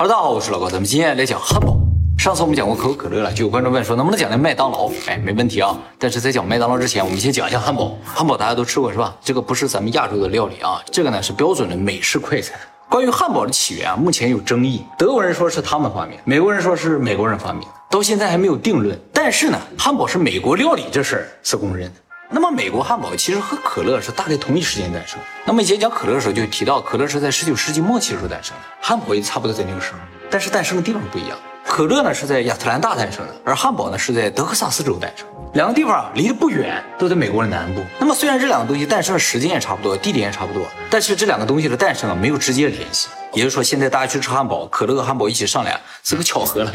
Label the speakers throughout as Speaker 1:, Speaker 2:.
Speaker 1: 哈喽，大家好，我是老高，咱们今天来讲汉堡。上次我们讲过可口可乐了，就有观众问说能不能讲讲麦当劳？哎，没问题啊。但是在讲麦当劳之前，我们先讲一下汉堡。汉堡大家都吃过是吧？这个不是咱们亚洲的料理啊，这个呢是标准的美式快餐。关于汉堡的起源啊，目前有争议。德国人说是他们发明，美国人说是美国人发明，到现在还没有定论。但是呢，汉堡是美国料理这事儿是公认的。那么美国汉堡其实和可乐是大概同一时间诞生。那么以前讲可乐的时候就提到，可乐是在十九世纪末期的时候诞生的，汉堡也差不多在那个时候，但是诞生的地方不一样。可乐呢是在亚特兰大诞生的，而汉堡呢是在德克萨斯州诞生。两个地方离得不远，都在美国的南部。那么虽然这两个东西诞生的时间也差不多，地点也差不多，但是这两个东西的诞生啊没有直接联系。也就是说，现在大家去吃汉堡，可乐和汉堡一起上来是个巧合了。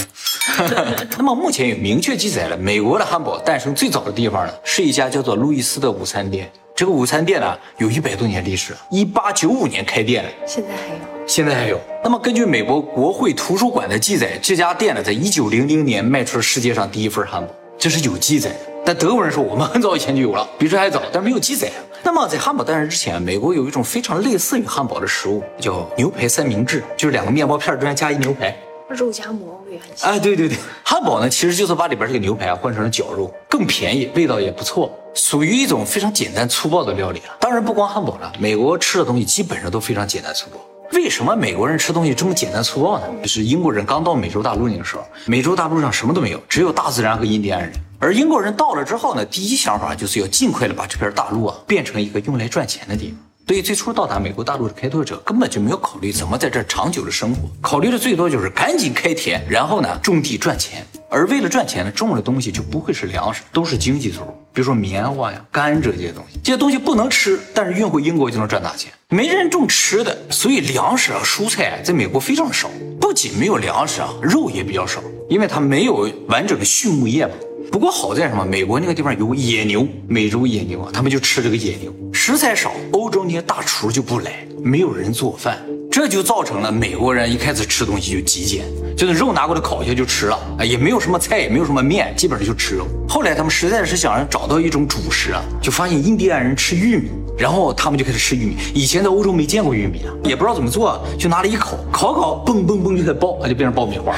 Speaker 1: 那么目前有明确记载了，美国的汉堡诞生最早的地方呢，是一家叫做路易斯的午餐店。这个午餐店呢，有一百多年历史，一八九五年开店的，
Speaker 2: 现在还有，
Speaker 1: 现在还有。那么根据美国国会图书馆的记载，这家店呢，在一九零零年卖出了世界上第一份汉堡，这是有记载的。但德国人说我们很早以前就有了，比这还早，但是没有记载。那么在汉堡诞生之前，美国有一种非常类似于汉堡的食物，叫牛排三明治，就是两个面包片中间加一牛排，
Speaker 2: 肉夹馍也很像。
Speaker 1: 哎，对对对，汉堡呢其实就是把里边这个牛排啊换成了绞肉，更便宜，味道也不错，属于一种非常简单粗暴的料理了。当然不光汉堡了，美国吃的东西基本上都非常简单粗暴。为什么美国人吃东西这么简单粗暴呢？就是英国人刚到美洲大陆那个时候，美洲大陆上什么都没有，只有大自然和印第安人。而英国人到了之后呢，第一想法就是要尽快的把这片大陆啊变成一个用来赚钱的地方。对于最初到达美国大陆的开拓者，根本就没有考虑怎么在这长久的生活，考虑的最多就是赶紧开田，然后呢种地赚钱。而为了赚钱呢，种的东西就不会是粮食，都是经济作物，比如说棉花呀、甘蔗这些东西。这些东西不能吃，但是运回英国就能赚大钱。没人种吃的，所以粮食啊、蔬菜在美国非常少。不仅没有粮食啊，肉也比较少，因为它没有完整的畜牧业嘛。不过好在什么？美国那个地方有野牛，美洲野牛啊，他们就吃这个野牛。食材少，欧洲那些大厨就不来，没有人做饭，这就造成了美国人一开始吃东西就极简，就是肉拿过来烤一下就吃了，啊，也没有什么菜，也没有什么面，基本上就吃肉。后来他们实在是想找到一种主食啊，就发现印第安人吃玉米。然后他们就开始吃玉米，以前在欧洲没见过玉米啊，也不知道怎么做，就拿了一口，烤烤，嘣嘣嘣就开始爆，它就变成爆米花，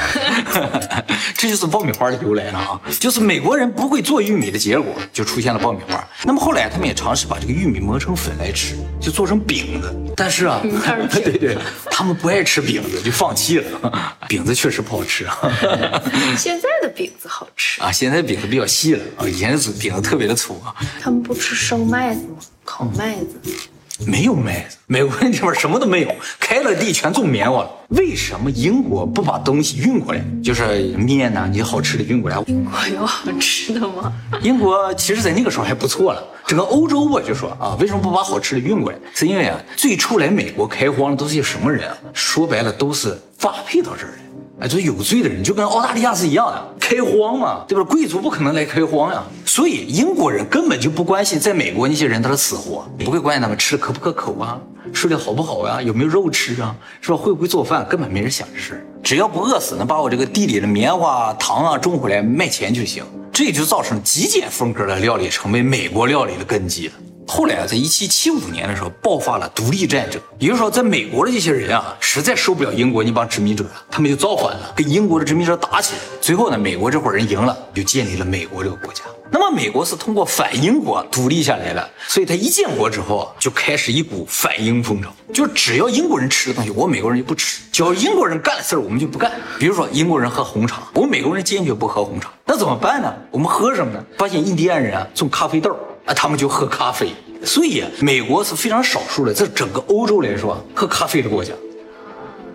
Speaker 1: 这就是爆米花的由来了啊，就是美国人不会做玉米的结果，就出现了爆米花。那么后来他们也尝试把这个玉米磨成粉来吃，就做成饼子，但是啊，对对，他们不爱吃饼子，就放弃了。饼子确实不好吃啊，
Speaker 2: 现在的饼子好吃
Speaker 1: 啊，现在饼子比较细了啊，以前的饼子特别的粗啊。
Speaker 2: 他们不吃生麦子吗？烤麦子
Speaker 1: 没有麦子，美国那地方什么都没有，开了地全种棉花了。为什么英国不把东西运过来？就是面呐，你好吃的运过来。
Speaker 2: 英国有好吃的吗？
Speaker 1: 英国其实在那个时候还不错了。整个欧洲我就说啊，为什么不把好吃的运过来？是因为啊，最初来美国开荒的都是些什么人啊？说白了都是发配到这儿的。哎，就是有罪的人，就跟澳大利亚是一样的，开荒嘛，对吧？贵族不可能来开荒呀，所以英国人根本就不关心在美国那些人他的死活，不会关心他们吃的可不可口啊，睡得好不好呀，有没有肉吃啊，是吧？会不会做饭，根本没人想这事儿，只要不饿死，能把我这个地里的棉花糖啊种回来卖钱就行，这就造成极简风格的料理成为美国料理的根基了。后来啊，在一七七五年的时候爆发了独立战争，也就是说，在美国的这些人啊，实在受不了英国那帮殖民者了，他们就造反了，跟英国的殖民者打起来。最后呢，美国这伙人赢了，就建立了美国这个国家。那么，美国是通过反英国独立下来的，所以他一建国之后啊，就开始一股反英风潮，就只要英国人吃的东西，我美国人就不吃；只要英国人干的事儿，我们就不干。比如说，英国人喝红茶，我们美国人坚决不喝红茶，那怎么办呢？我们喝什么呢？发现印第安人啊种咖啡豆。啊，他们就喝咖啡，所以美国是非常少数的，在整个欧洲来说喝咖啡的国家。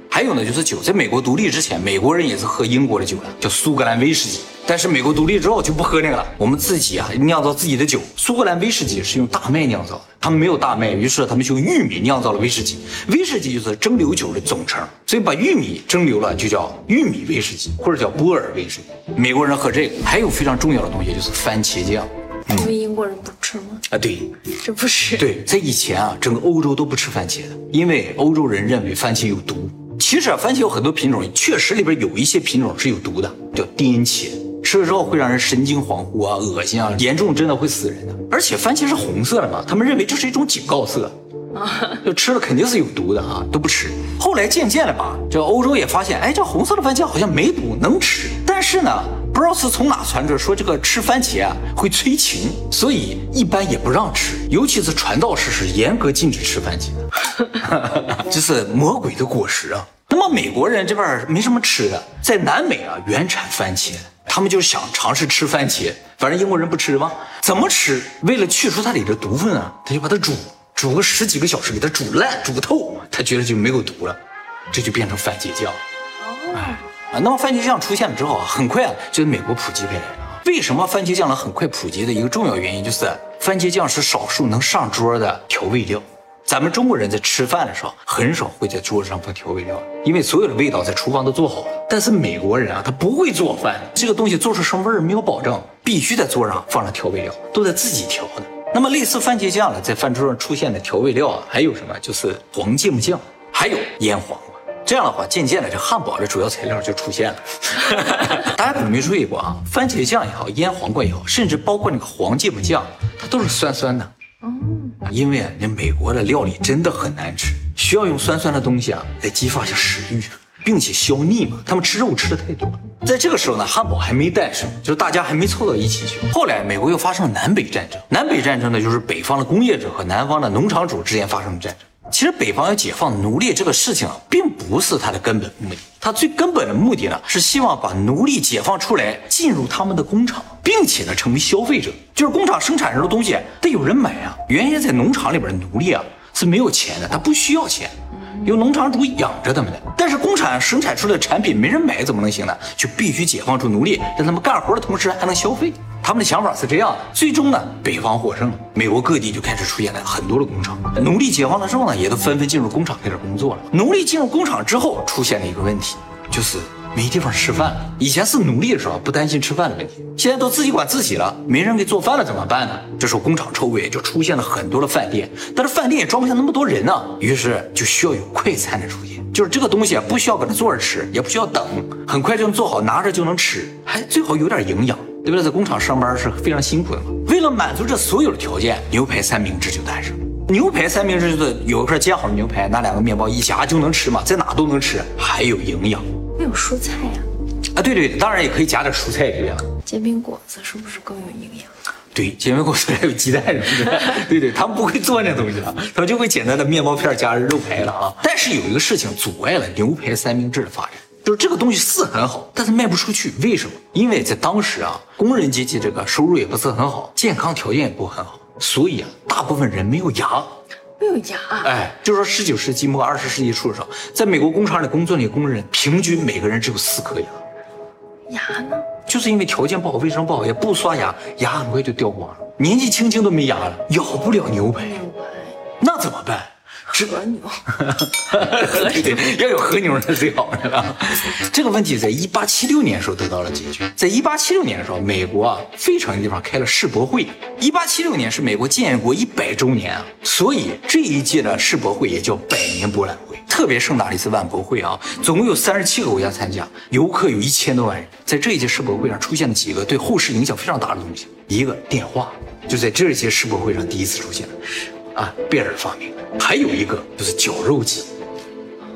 Speaker 1: 还有呢，就是酒，在美国独立之前，美国人也是喝英国的酒的，叫苏格兰威士忌。但是美国独立之后就不喝那个了，我们自己啊酿造自己的酒。苏格兰威士忌是用大麦酿造的，他们没有大麦，于是他们就用玉米酿造了威士忌。威士忌就是蒸馏酒的总称，所以把玉米蒸馏了就叫玉米威士忌，或者叫波尔威士忌。美国人喝这个，还有非常重要的东西就是番茄酱。
Speaker 2: 因为英国人不吃吗？
Speaker 1: 啊，对，
Speaker 2: 这不是
Speaker 1: 对，在以前啊，整个欧洲都不吃番茄的，因为欧洲人认为番茄有毒。其实啊，番茄有很多品种，确实里边有一些品种是有毒的，叫颠茄，吃了之后会让人神经恍惚啊、恶心啊，严重真的会死人的。而且番茄是红色的嘛，他们认为这是一种警告色。啊就吃了肯定是有毒的啊，都不吃。后来渐渐的吧，这欧洲也发现，哎，这红色的番茄好像没毒，能吃。但是呢，不知道是从哪传着说这个吃番茄啊会催情，所以一般也不让吃，尤其是传道士是严格禁止吃番茄的，这是魔鬼的果实啊。那么美国人这边没什么吃的，在南美啊原产番茄，他们就想尝试吃番茄，反正英国人不吃吗？怎么吃？为了去除它里的毒分啊，他就把它煮。煮个十几个小时，给它煮烂、煮透，他觉得就没有毒了，这就变成番茄酱。哦，那么番茄酱出现了之后啊，很快啊就在美国普及开来了。为什么番茄酱能很快普及的一个重要原因，就是番茄酱是少数能上桌的调味料。咱们中国人在吃饭的时候，很少会在桌子上放调味料，因为所有的味道在厨房都做好了。但是美国人啊，他不会做饭，这个东西做出什么味儿没有保证，必须在桌上放上调味料，都在自己调的。那么类似番茄酱呢，在饭桌上出现的调味料啊，还有什么？就是黄芥末酱，还有腌黄瓜。这样的话，渐渐的这汉堡的主要材料就出现了。大家可能没注意过啊，番茄酱也好，腌黄瓜也好，甚至包括那个黄芥末酱，它都是酸酸的。哦，因为啊，那美国的料理真的很难吃，需要用酸酸的东西啊来激发一下食欲。并且消腻嘛，他们吃肉吃的太多了。在这个时候呢，汉堡还没诞生，就是大家还没凑到一起去。后来美国又发生了南北战争，南北战争呢，就是北方的工业者和南方的农场主之间发生的战争。其实北方要解放奴隶这个事情啊，并不是他的根本目的，他最根本的目的呢，是希望把奴隶解放出来，进入他们的工厂，并且呢，成为消费者，就是工厂生产出的东西得有人买啊。原先在农场里边的奴隶啊是没有钱的，他不需要钱。由农场主养着他们的，产生产出来的产品没人买，怎么能行呢？就必须解放出奴隶，让他们干活的同时还能消费。他们的想法是这样的。最终呢，北方获胜了，美国各地就开始出现了很多的工厂。奴隶解放了之后呢，也都纷纷进入工厂开始工作了。奴隶进入工厂之后，出现了一个问题，就是。没地方吃饭了。以前是奴隶的时候不担心吃饭的问题，现在都自己管自己了，没人给做饭了怎么办呢？这时候工厂周围就出现了很多的饭店，但是饭店也装不下那么多人呢，于是就需要有快餐的出现，就是这个东西啊，不需要搁那坐着吃，也不需要等，很快就能做好，拿着就能吃，还最好有点营养，对不对？在工厂上班是非常辛苦的嘛。为了满足这所有的条件，牛排三明治就诞生了。牛排三明治就是有一块煎好的牛排，拿两个面包一夹就能吃嘛，在哪都能吃，还有营养。
Speaker 2: 没有蔬菜呀？
Speaker 1: 啊，对对，当然也可以加点蔬菜，对呀。
Speaker 2: 煎饼果子是不是更有营养？
Speaker 1: 对，煎饼果子还有鸡蛋什么的。对对，他们不会做那东西了，他们就会简单的面包片加肉排了啊。但是有一个事情阻碍了牛排三明治的发展，就是这个东西是很好，但是卖不出去。为什么？因为在当时啊，工人阶级这个收入也不是很好，健康条件也不很好，所以啊，大部分人没有牙。
Speaker 2: 没有牙，
Speaker 1: 哎，就是说十九世纪末二十世纪初的时候，在美国工厂里工作的工人，平均每个人只有四颗牙。
Speaker 2: 牙呢？
Speaker 1: 就是因为条件不好，卫生不好，也不刷牙，牙很快就掉光了。年纪轻轻都没牙了，咬不了牛排，那怎么办？
Speaker 2: 和牛，
Speaker 1: 对对，要有和牛是最好的。这个问题在一八七六年的时候得到了解决。在一八七六年的时候，美国啊，费城的地方开了世博会。一八七六年是美国建国一百周年啊，所以这一届的世博会也叫百年博览会，特别盛大的一次万博会啊。总共有三十七个国家参加，游客有一千多万人。在这一届世博会上出现了几个对后世影响非常大的东西，一个电话，就在这一届世博会上第一次出现了。啊，贝尔发明的，还有一个就是绞肉机，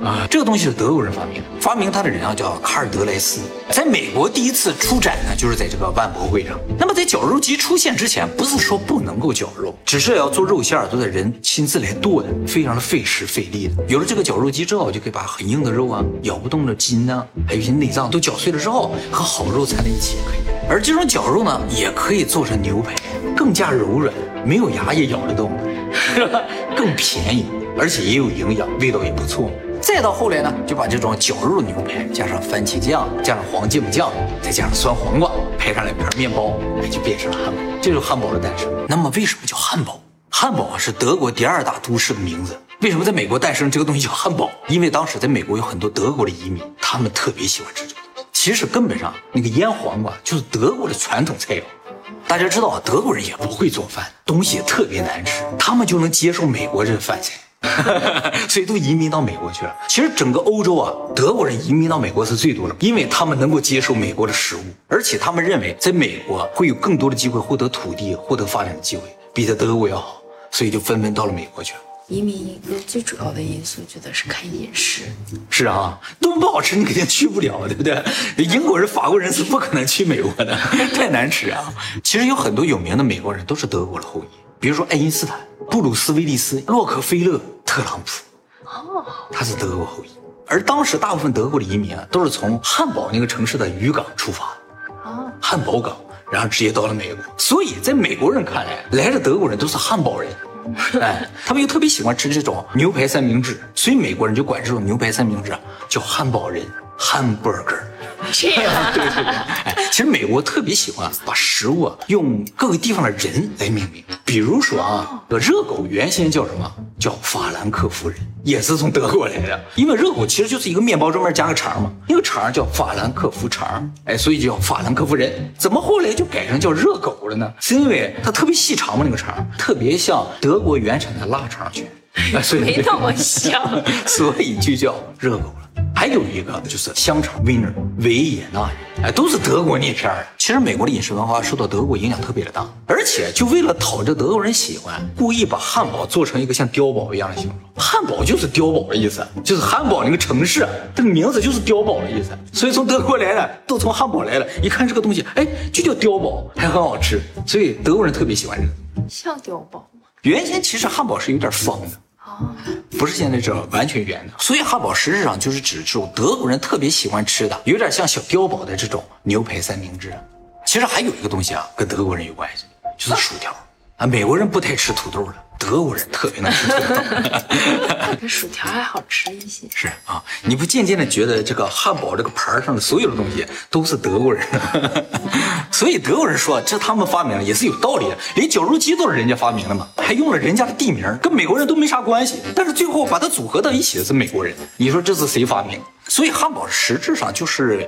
Speaker 1: 啊，这个东西是德国人发明的，发明它的人啊叫卡尔德莱斯，在美国第一次出展呢，就是在这个万博会上。那么在绞肉机出现之前，不是说不能够绞肉，只是要做肉馅儿都得人亲自来剁的，非常的费时费力的。有了这个绞肉机之后，就可以把很硬的肉啊、咬不动的筋呢，还有一些内脏都绞碎了之后，和好肉掺在一起。而这种绞肉呢，也可以做成牛排，更加柔软，没有牙也咬得动。更便宜，而且也有营养，味道也不错。再到后来呢，就把这种绞肉牛排加上番茄酱，加上黄芥末酱，再加上酸黄瓜，配上两片面包，哎，就变成了汉堡。这就是汉堡的诞生。那么为什么叫汉堡？汉堡啊是德国第二大都市的名字。为什么在美国诞生这个东西叫汉堡？因为当时在美国有很多德国的移民，他们特别喜欢吃这个东西。其实根本上那个腌黄瓜就是德国的传统菜肴。大家知道啊，德国人也不会做饭，东西也特别难吃，他们就能接受美国这个饭菜，所以都移民到美国去了。其实整个欧洲啊，德国人移民到美国是最多的，因为他们能够接受美国的食物，而且他们认为在美国会有更多的机会获得土地、获得发展的机会，比在德国要好，所以就纷纷到了美国去了。
Speaker 2: 移民一个最主要的因素，觉得是看饮食。
Speaker 1: 是啊，东西不好吃你肯定去不了，对不对？英国人、法国人是不可能去美国的，太难吃啊。其实有很多有名的美国人都是德国的后裔，比如说爱因斯坦、布鲁斯·威利斯、洛克菲勒、特朗普，哦，他是德国后裔。而当时大部分德国的移民啊，都是从汉堡那个城市的渔港出发的，哦，汉堡港，然后直接到了美国。所以在美国人看来，来的德国人都是汉堡人。哎，他们又特别喜欢吃这种牛排三明治，所以美国人就管这种牛排三明治啊叫汉堡人 （hamburger）。
Speaker 2: 这样，
Speaker 1: 对对对。哎，其实美国特别喜欢把食物啊用各个地方的人来命名，比如说啊，这热狗原先叫什么？叫法兰克福人，也是从德国来的。因为热狗其实就是一个面包专门加个肠嘛，那个肠叫法兰克福肠，哎，所以就叫法兰克福人。怎么后来就改成叫热狗了呢？是因为它特别细长嘛，那个肠特别像德国原产的腊肠犬，
Speaker 2: 所以没那么像，
Speaker 1: 所以就叫热狗了。还有一个就是香肠 Wiener 维也纳人，哎，都是德国那片儿。其实美国的饮食文化受到德国影响特别的大，而且就为了讨这德国人喜欢，故意把汉堡做成一个像碉堡一样的形状。汉堡就是碉堡的意思，就是汉堡那个城市，这个名字就是碉堡的意思。所以从德国来的都从汉堡来了，一看这个东西，哎，就叫碉堡，还很好吃，所以德国人特别喜欢这
Speaker 2: 个。像碉堡吗？
Speaker 1: 原先其实汉堡是有点方的。不是现在这完全圆的，所以汉堡实质上就是指这种德国人特别喜欢吃的，有点像小碉堡的这种牛排三明治。其实还有一个东西啊，跟德国人有关系，就是薯条啊。美国人不太吃土豆的。德国人特别能吃土豆，
Speaker 2: 比薯条还好吃一些。
Speaker 1: 是啊，你不渐渐的觉得这个汉堡这个盘上的所有的东西都是德国人？所以德国人说这他们发明的也是有道理的，连绞肉机都是人家发明的嘛，还用了人家的地名，跟美国人都没啥关系。但是最后把它组合到一起的是美国人，你说这是谁发明？所以汉堡实质上就是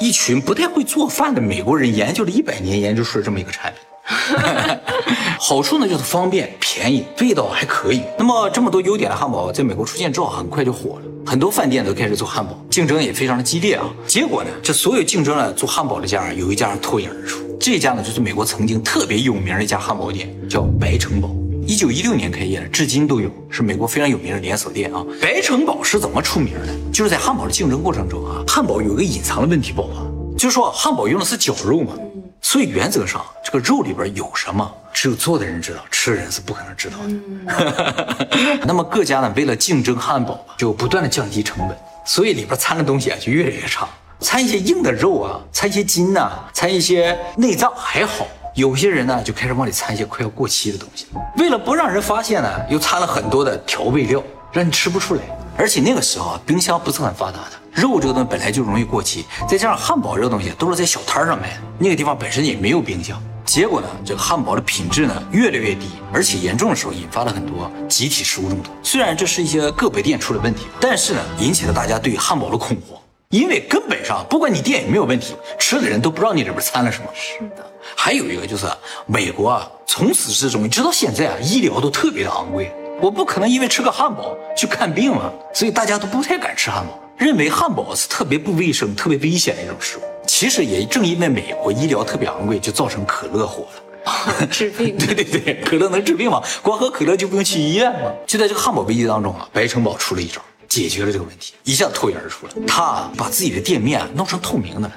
Speaker 1: 一群不太会做饭的美国人研究了一百年研究出了这么一个产品。好处呢就是方便、便宜，味道还可以。那么这么多优点的汉堡在美国出现之后，很快就火了，很多饭店都开始做汉堡，竞争也非常的激烈啊。结果呢，这所有竞争了做汉堡的家，有一家脱颖而出。这家呢就是美国曾经特别有名的一家汉堡店，叫白城堡。一九一六年开业的，至今都有，是美国非常有名的连锁店啊。白城堡是怎么出名的？就是在汉堡的竞争过程中啊，汉堡有个隐藏的问题爆发，就是说汉堡用的是绞肉嘛。所以原则上，这个肉里边有什么，只有做的人知道，吃的人是不可能知道的。那么各家呢，为了竞争汉堡，就不断的降低成本，所以里边掺的东西啊就越来越差，掺一些硬的肉啊，掺一些筋呐，掺一些内脏还好，有些人呢就开始往里掺一些快要过期的东西。为了不让人发现呢，又掺了很多的调味料，让你吃不出来。而且那个时候啊，冰箱不是很发达的。肉这个东西本来就容易过期，再加上汉堡这个东西都是在小摊上卖的，那个地方本身也没有冰箱，结果呢，这个汉堡的品质呢越来越低，而且严重的时候引发了很多集体食物中毒。虽然这是一些个别店出了问题，但是呢，引起了大家对汉堡的恐慌，因为根本上不管你店有没有问题，吃的人都不知道你里边掺了什么。
Speaker 2: 是的，
Speaker 1: 还有一个就是美国啊，从始至终，直到现在啊，医疗都特别的昂贵，我不可能因为吃个汉堡去看病啊，所以大家都不太敢吃汉堡。认为汉堡是特别不卫生、特别危险的一种食物。其实也正因为美国医疗特别昂贵，就造成可乐火
Speaker 2: 了，治病。
Speaker 1: 对对对，可乐能治病吗？光喝可乐就不用去医院吗？就在这个汉堡危机当中啊，白城堡出了一招，解决了这个问题，一下脱颖而出了。他把自己的店面弄成透明的，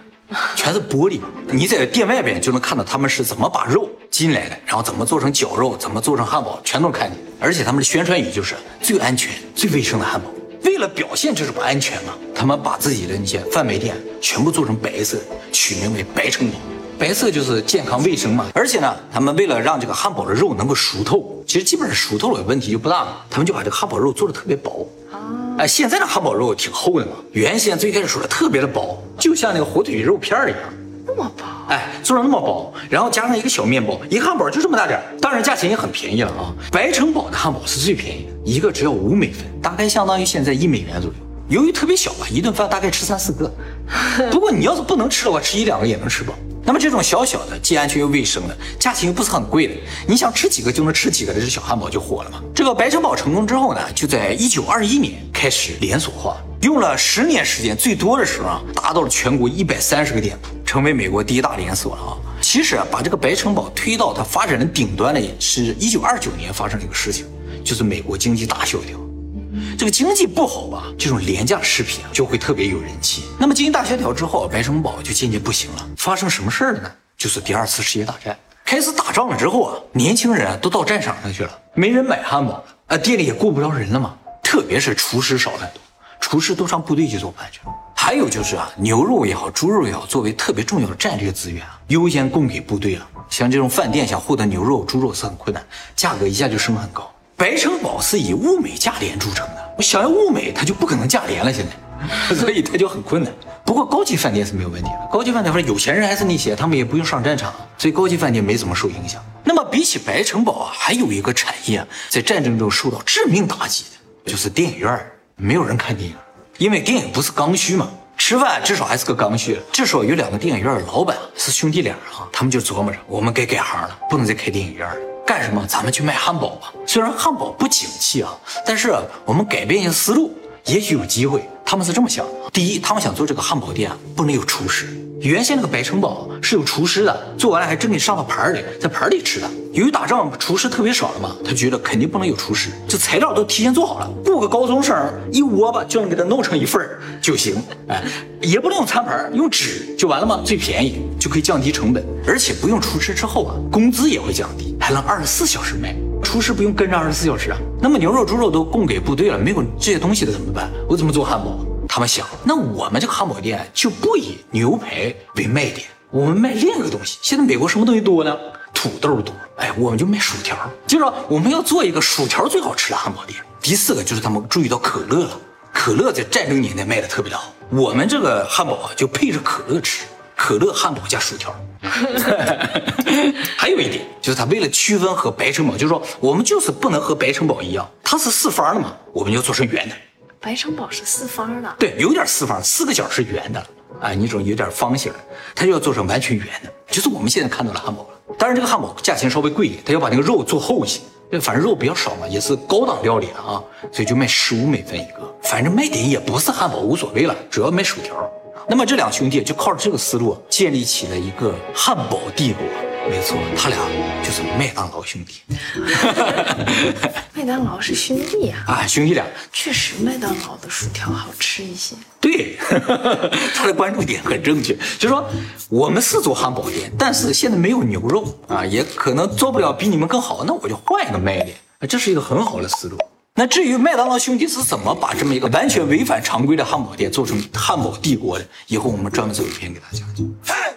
Speaker 1: 全是玻璃，你在店外边就能看到他们是怎么把肉进来的，然后怎么做成绞肉，怎么做成汉堡，全都看见。而且他们的宣传语就是最安全、最卫生的汉堡。为了表现这种安全嘛，他们把自己的那些贩卖店全部做成白色，取名为白城堡。白色就是健康卫生嘛。而且呢，他们为了让这个汉堡的肉能够熟透，其实基本上熟透了问题就不大了。他们就把这个汉堡肉做的特别薄。哎，现在的汉堡肉挺厚的嘛，原先最开始说的特别的薄，就像那个火腿肉片一样。
Speaker 2: 那么薄，
Speaker 1: 哎，做的那么薄，然后加上一个小面包，一个汉堡就这么大点当然价钱也很便宜了啊。白城堡的汉堡是最便宜的，一个只要五美分，大概相当于现在一美元左右。由于特别小吧，一顿饭大概吃三四个。不过你要是不能吃的话，吃一两个也能吃饱。那么这种小小的、既安全又卫生的，价钱又不是很贵的，你想吃几个就能吃几个的这小汉堡就火了嘛。这个白城堡成功之后呢，就在一九二一年开始连锁化，用了十年时间，最多的时候啊，达到了全国一百三十个店铺。成为美国第一大连锁了啊！其实啊，把这个白城堡推到它发展的顶端的，是一九二九年发生的一个事情。就是美国经济大萧条。这个经济不好吧，这种廉价食品就会特别有人气。那么经济大萧条之后，白城堡就渐渐不行了。发生什么事儿了呢？就是第二次世界大战开始打仗了之后啊，年轻人都到战场上去了，没人买汉堡了，啊，店里也雇不着人了嘛。特别是厨师少很多，厨师都上部队去做饭去了。还有就是啊，牛肉也好，猪肉也好，作为特别重要的战略资源啊，优先供给部队了。像这种饭店想获得牛肉、猪肉是很困难，价格一下就升很高。白城堡是以物美价廉著称的，我想要物美，它就不可能价廉了，现在，所以它就很困难。不过高级饭店是没有问题的，高级饭店反正有钱人还是那些，他们也不用上战场，所以高级饭店没怎么受影响。那么比起白城堡啊，还有一个产业在战争中受到致命打击的，就是电影院没有人看电影，因为电影不是刚需嘛。吃饭至少还是个刚需，至少有两个电影院的老板是兄弟俩哈，他们就琢磨着，我们该改行了，不能再开电影院了，干什么？咱们去卖汉堡吧。虽然汉堡不景气啊，但是我们改变一下思路，也许有机会。他们是这么想的：第一，他们想做这个汉堡店不能有厨师。原先那个白城堡是有厨师的，做完了还真给上到盘里，在盘里吃的。由于打仗厨师特别少了嘛，他觉得肯定不能有厨师，这材料都提前做好了，雇个高中生一窝吧就能给他弄成一份就行。哎，也不能用餐盘，用纸就完了吗？最便宜就可以降低成本，而且不用厨师之后啊，工资也会降低，能二十四小时卖，厨师不用跟着二十四小时啊。那么牛肉、猪肉都供给部队了，没有这些东西的怎么办？我怎么做汉堡？他们想，那我们这个汉堡店就不以牛排为卖点，我们卖另一个东西。现在美国什么东西多呢？土豆多。哎，我们就卖薯条。就是说，我们要做一个薯条最好吃的汉堡店。第四个就是他们注意到可乐了，可乐在战争年代卖的特别的好。我们这个汉堡啊，就配着可乐吃，可乐汉堡加薯条。还有一点就是，他为了区分和白城堡，就是说我们就是不能和白城堡一样，它是四方的嘛，我们就做成圆的。
Speaker 2: 白城堡是四方的，
Speaker 1: 对，有点四方，四个角是圆的，啊，一种有点方形，它就要做成完全圆的，就是我们现在看到的汉堡了。当然，这个汉堡价钱稍微贵一点，它要把那个肉做厚一些，反正肉比较少嘛，也是高档料理了啊，所以就卖十五美分一个，反正卖点也不是汉堡，无所谓了，主要卖薯条。那么这两兄弟就靠着这个思路建立起了一个汉堡帝国。没错，他俩就是麦当劳兄弟。
Speaker 2: 麦当劳是兄弟呀？
Speaker 1: 啊，兄弟俩。
Speaker 2: 确实，麦当劳的薯条好吃一些。
Speaker 1: 对，他的关注点很正确，就是说我们是做汉堡店，但是现在没有牛肉啊，也可能做不了比你们更好，那我就换一个卖点，这是一个很好的思路。那至于麦当劳兄弟是怎么把这么一个完全违反常规的汉堡店做成汉堡帝国的，以后我们专门做一篇给大家讲。